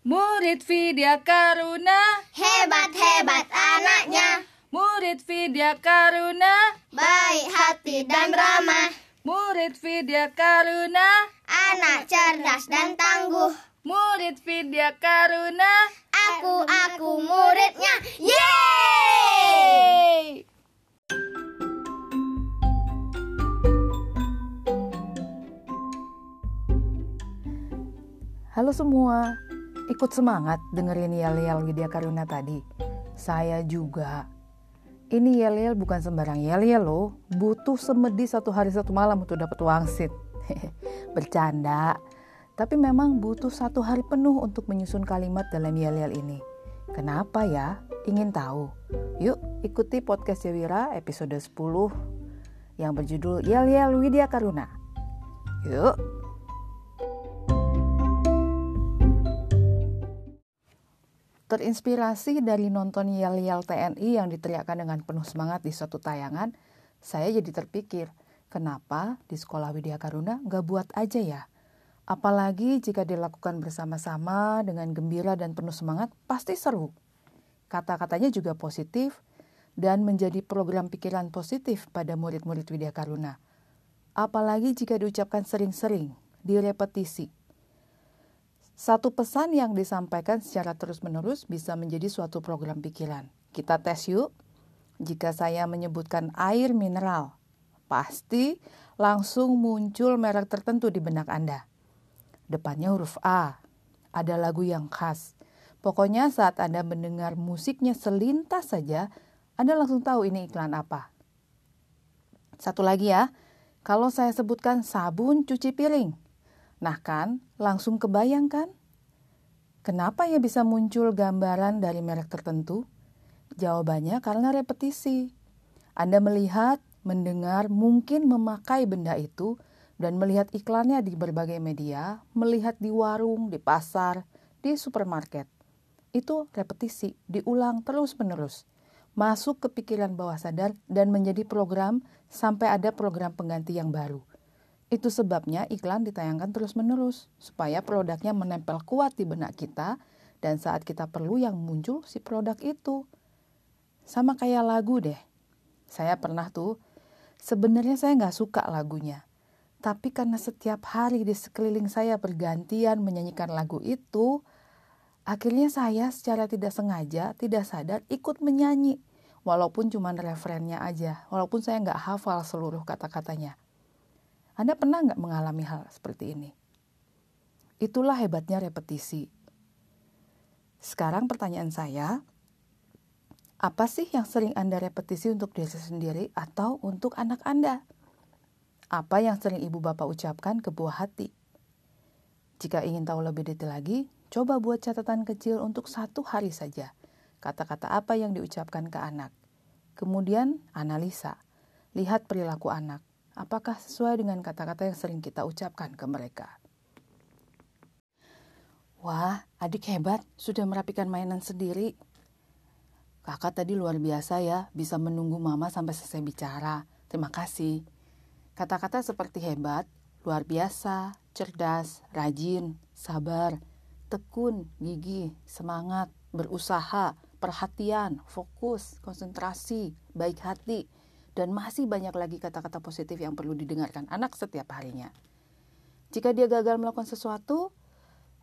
Murid Vidya Karuna, Hebat-hebat anaknya, murid Vidya Karuna, baik hati dan ramah, murid Vidya Karuna, anak cerdas dan tangguh. murid Vidya Karuna. Aku, aku muridnya. Yeay! Yeay! Halo semua, ikut semangat dengerin yel-yel Widya Karuna tadi. Saya juga. Ini yel-yel bukan sembarang yel-yel loh, butuh semedi satu hari satu malam untuk dapat wangsit. Bercanda, tapi memang butuh satu hari penuh untuk menyusun kalimat dalam yel-yel ini. Kenapa ya? Ingin tahu? Yuk ikuti podcast Jawira episode 10 yang berjudul Yel-Yel Widya Karuna. Yuk! Terinspirasi dari nonton yel-yel TNI yang diteriakkan dengan penuh semangat di suatu tayangan, saya jadi terpikir, kenapa di sekolah Widya Karuna nggak buat aja ya? Apalagi jika dilakukan bersama-sama dengan gembira dan penuh semangat, pasti seru. Kata-katanya juga positif dan menjadi program pikiran positif pada murid-murid Widya Karuna. Apalagi jika diucapkan sering-sering, direpetisi. Satu pesan yang disampaikan secara terus-menerus bisa menjadi suatu program pikiran. Kita tes yuk. Jika saya menyebutkan air mineral, pasti langsung muncul merek tertentu di benak Anda. Depannya huruf A. Ada lagu yang khas. Pokoknya saat Anda mendengar musiknya selintas saja, Anda langsung tahu ini iklan apa. Satu lagi ya, kalau saya sebutkan sabun cuci piring, Nah kan, langsung kebayang kan? Kenapa ya bisa muncul gambaran dari merek tertentu? Jawabannya karena repetisi. Anda melihat, mendengar, mungkin memakai benda itu, dan melihat iklannya di berbagai media, melihat di warung, di pasar, di supermarket. Itu repetisi, diulang terus-menerus. Masuk ke pikiran bawah sadar dan menjadi program sampai ada program pengganti yang baru. Itu sebabnya iklan ditayangkan terus-menerus supaya produknya menempel kuat di benak kita dan saat kita perlu yang muncul si produk itu. Sama kayak lagu deh. Saya pernah tuh, sebenarnya saya nggak suka lagunya. Tapi karena setiap hari di sekeliling saya bergantian menyanyikan lagu itu, akhirnya saya secara tidak sengaja, tidak sadar ikut menyanyi. Walaupun cuma referennya aja, walaupun saya nggak hafal seluruh kata-katanya. Anda pernah nggak mengalami hal seperti ini? Itulah hebatnya repetisi. Sekarang pertanyaan saya, apa sih yang sering Anda repetisi untuk diri sendiri atau untuk anak Anda? Apa yang sering ibu bapak ucapkan ke buah hati? Jika ingin tahu lebih detail lagi, coba buat catatan kecil untuk satu hari saja. Kata-kata apa yang diucapkan ke anak. Kemudian analisa, lihat perilaku anak apakah sesuai dengan kata-kata yang sering kita ucapkan ke mereka. Wah, adik hebat, sudah merapikan mainan sendiri. Kakak tadi luar biasa ya, bisa menunggu mama sampai selesai bicara. Terima kasih. Kata-kata seperti hebat, luar biasa, cerdas, rajin, sabar, tekun, gigih, semangat, berusaha, perhatian, fokus, konsentrasi, baik hati, dan masih banyak lagi kata-kata positif yang perlu didengarkan anak setiap harinya. Jika dia gagal melakukan sesuatu,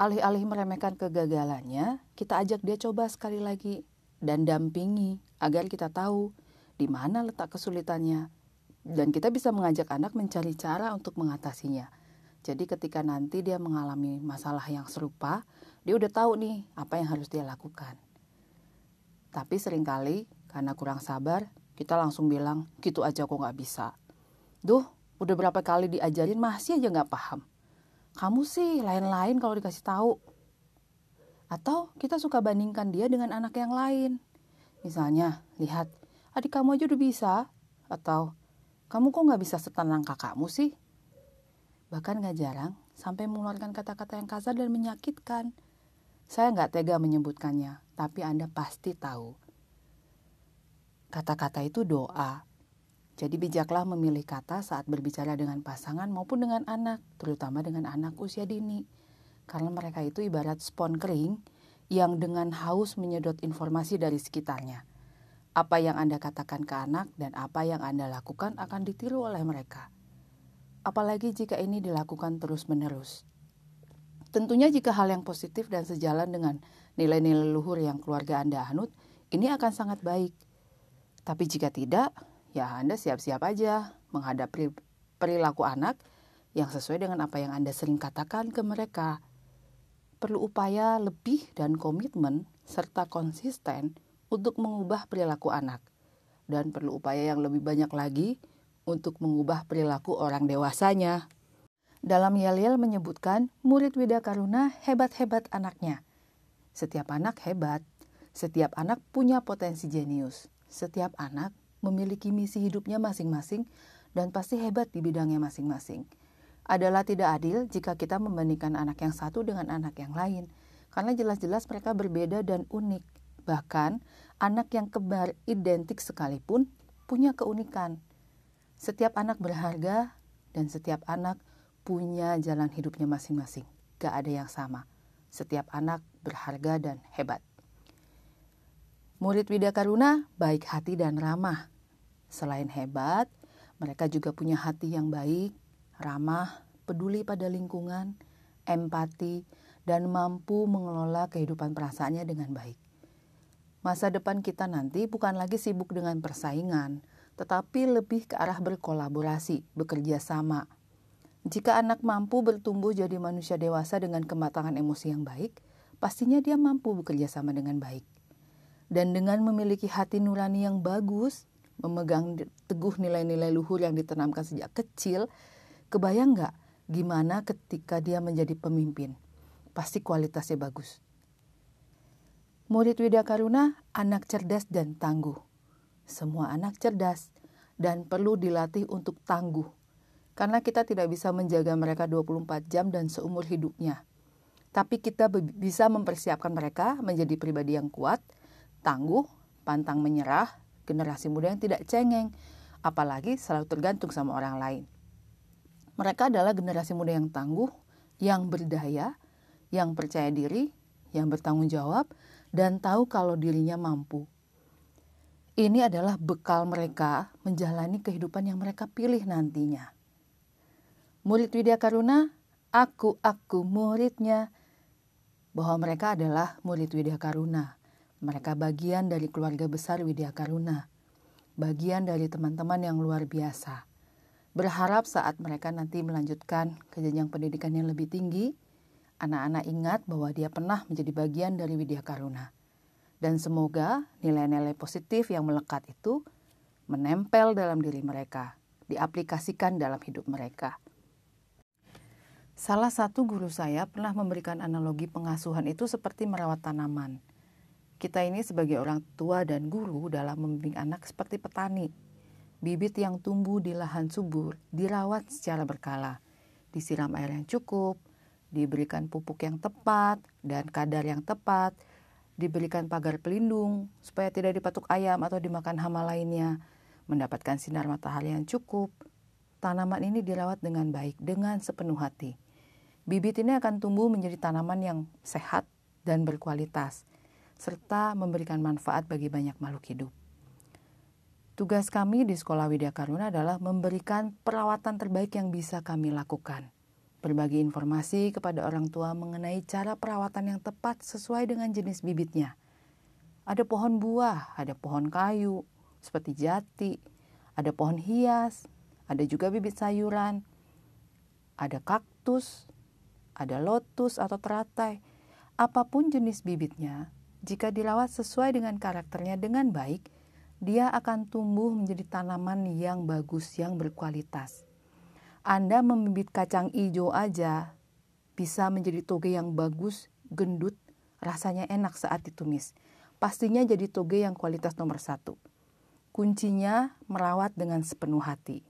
alih-alih meremehkan kegagalannya, kita ajak dia coba sekali lagi dan dampingi agar kita tahu di mana letak kesulitannya dan kita bisa mengajak anak mencari cara untuk mengatasinya. Jadi ketika nanti dia mengalami masalah yang serupa, dia udah tahu nih apa yang harus dia lakukan. Tapi sering kali karena kurang sabar, kita langsung bilang, gitu aja kok nggak bisa. Duh, udah berapa kali diajarin masih aja nggak paham. Kamu sih lain-lain kalau dikasih tahu. Atau kita suka bandingkan dia dengan anak yang lain. Misalnya, lihat, adik kamu aja udah bisa. Atau, kamu kok nggak bisa setenang kakakmu sih? Bahkan nggak jarang sampai mengeluarkan kata-kata yang kasar dan menyakitkan. Saya nggak tega menyebutkannya, tapi Anda pasti tahu Kata-kata itu doa. Jadi bijaklah memilih kata saat berbicara dengan pasangan maupun dengan anak, terutama dengan anak usia dini. karena mereka itu ibarat spon kering yang dengan haus menyedot informasi dari sekitarnya. Apa yang Anda katakan ke anak dan apa yang Anda lakukan akan ditiru oleh mereka. Apalagi jika ini dilakukan terus-menerus. Tentunya jika hal yang positif dan sejalan dengan nilai-nilai luhur yang keluarga Anda anut, ini akan sangat baik. Tapi jika tidak, ya Anda siap-siap aja menghadapi perilaku anak yang sesuai dengan apa yang Anda sering katakan ke mereka. Perlu upaya lebih dan komitmen serta konsisten untuk mengubah perilaku anak. Dan perlu upaya yang lebih banyak lagi untuk mengubah perilaku orang dewasanya. Dalam Yel-Yel menyebutkan murid Wida Karuna hebat-hebat anaknya. Setiap anak hebat, setiap anak punya potensi jenius. Setiap anak memiliki misi hidupnya masing-masing dan pasti hebat di bidangnya masing-masing adalah tidak adil jika kita membandingkan anak yang satu dengan anak yang lain, karena jelas-jelas mereka berbeda dan unik. Bahkan, anak yang kembar identik sekalipun punya keunikan. Setiap anak berharga dan setiap anak punya jalan hidupnya masing-masing. Gak ada yang sama. Setiap anak berharga dan hebat. Murid Widya Karuna baik hati dan ramah. Selain hebat, mereka juga punya hati yang baik, ramah, peduli pada lingkungan, empati, dan mampu mengelola kehidupan perasaannya dengan baik. Masa depan kita nanti bukan lagi sibuk dengan persaingan, tetapi lebih ke arah berkolaborasi, bekerja sama. Jika anak mampu bertumbuh jadi manusia dewasa dengan kematangan emosi yang baik, pastinya dia mampu bekerja sama dengan baik. Dan dengan memiliki hati nurani yang bagus, memegang teguh nilai-nilai luhur yang ditanamkan sejak kecil, Kebayang nggak gimana ketika dia menjadi pemimpin? Pasti kualitasnya bagus. Murid Widya Karuna anak cerdas dan tangguh. Semua anak cerdas dan perlu dilatih untuk tangguh. Karena kita tidak bisa menjaga mereka 24 jam dan seumur hidupnya. Tapi kita bisa mempersiapkan mereka menjadi pribadi yang kuat, tangguh, pantang menyerah, generasi muda yang tidak cengeng, apalagi selalu tergantung sama orang lain. Mereka adalah generasi muda yang tangguh, yang berdaya, yang percaya diri, yang bertanggung jawab, dan tahu kalau dirinya mampu. Ini adalah bekal mereka menjalani kehidupan yang mereka pilih nantinya. Murid Widya Karuna, aku, aku muridnya, bahwa mereka adalah murid Widya Karuna. Mereka bagian dari keluarga besar Widya Karuna, bagian dari teman-teman yang luar biasa. Berharap saat mereka nanti melanjutkan ke jenjang pendidikan yang lebih tinggi, anak-anak ingat bahwa dia pernah menjadi bagian dari Widya Karuna. Dan semoga nilai-nilai positif yang melekat itu menempel dalam diri mereka, diaplikasikan dalam hidup mereka. Salah satu guru saya pernah memberikan analogi pengasuhan itu seperti merawat tanaman. Kita ini sebagai orang tua dan guru dalam membimbing anak seperti petani Bibit yang tumbuh di lahan subur dirawat secara berkala, disiram air yang cukup, diberikan pupuk yang tepat dan kadar yang tepat, diberikan pagar pelindung supaya tidak dipatuk ayam atau dimakan hama lainnya, mendapatkan sinar matahari yang cukup. Tanaman ini dirawat dengan baik, dengan sepenuh hati. Bibit ini akan tumbuh menjadi tanaman yang sehat dan berkualitas, serta memberikan manfaat bagi banyak makhluk hidup. Tugas kami di Sekolah Widya Karuna adalah memberikan perawatan terbaik yang bisa kami lakukan. Berbagi informasi kepada orang tua mengenai cara perawatan yang tepat sesuai dengan jenis bibitnya. Ada pohon buah, ada pohon kayu, seperti jati, ada pohon hias, ada juga bibit sayuran, ada kaktus, ada lotus atau teratai. Apa pun jenis bibitnya, jika dirawat sesuai dengan karakternya dengan baik, dia akan tumbuh menjadi tanaman yang bagus, yang berkualitas. Anda membibit kacang hijau aja bisa menjadi toge yang bagus, gendut, rasanya enak saat ditumis. Pastinya jadi toge yang kualitas nomor satu. Kuncinya merawat dengan sepenuh hati.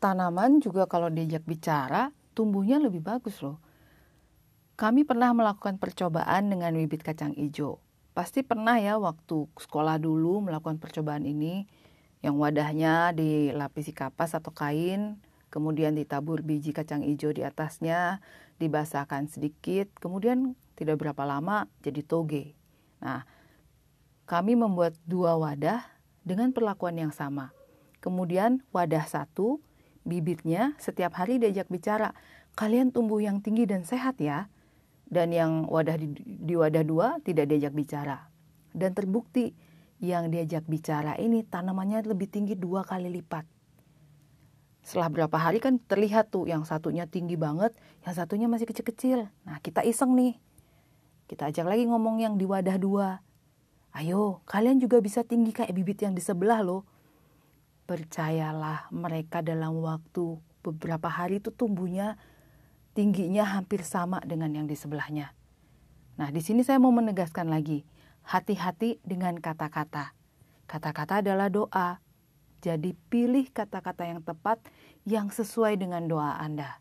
Tanaman juga kalau diajak bicara, tumbuhnya lebih bagus loh. Kami pernah melakukan percobaan dengan bibit kacang hijau. Pasti pernah ya waktu sekolah dulu melakukan percobaan ini yang wadahnya dilapisi kapas atau kain, kemudian ditabur biji kacang hijau di atasnya, dibasahkan sedikit, kemudian tidak berapa lama jadi toge. Nah, kami membuat dua wadah dengan perlakuan yang sama. Kemudian wadah satu, bibitnya setiap hari diajak bicara, kalian tumbuh yang tinggi dan sehat ya. Dan yang wadah di, di wadah dua tidak diajak bicara. Dan terbukti yang diajak bicara ini tanamannya lebih tinggi dua kali lipat. Setelah berapa hari kan terlihat tuh yang satunya tinggi banget, yang satunya masih kecil-kecil. Nah kita iseng nih. Kita ajak lagi ngomong yang di wadah dua. Ayo, kalian juga bisa tinggi kayak bibit yang di sebelah loh. Percayalah, mereka dalam waktu beberapa hari itu tumbuhnya tingginya hampir sama dengan yang di sebelahnya. Nah, di sini saya mau menegaskan lagi, hati-hati dengan kata-kata. Kata-kata adalah doa. Jadi pilih kata-kata yang tepat yang sesuai dengan doa Anda.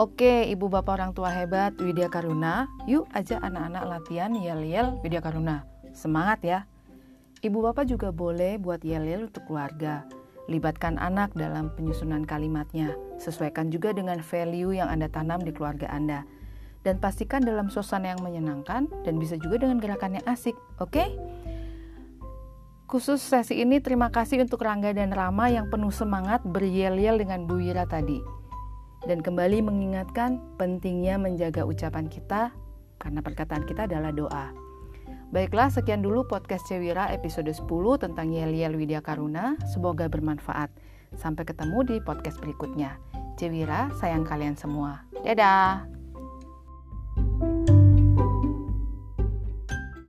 Oke, ibu bapak orang tua hebat Widya Karuna, yuk aja anak-anak latihan yel-yel Widya Karuna. Semangat ya. Ibu bapak juga boleh buat yel-yel untuk keluarga. Libatkan anak dalam penyusunan kalimatnya. Sesuaikan juga dengan value yang Anda tanam di keluarga Anda. Dan pastikan dalam suasana yang menyenangkan dan bisa juga dengan gerakan yang asik, oke? Khusus sesi ini terima kasih untuk Rangga dan Rama yang penuh semangat beryel-yel dengan Bu Wira tadi dan kembali mengingatkan pentingnya menjaga ucapan kita karena perkataan kita adalah doa. Baiklah, sekian dulu podcast Cewira episode 10 tentang Yel-Yel Widya Karuna. Semoga bermanfaat. Sampai ketemu di podcast berikutnya. Cewira, sayang kalian semua. Dadah!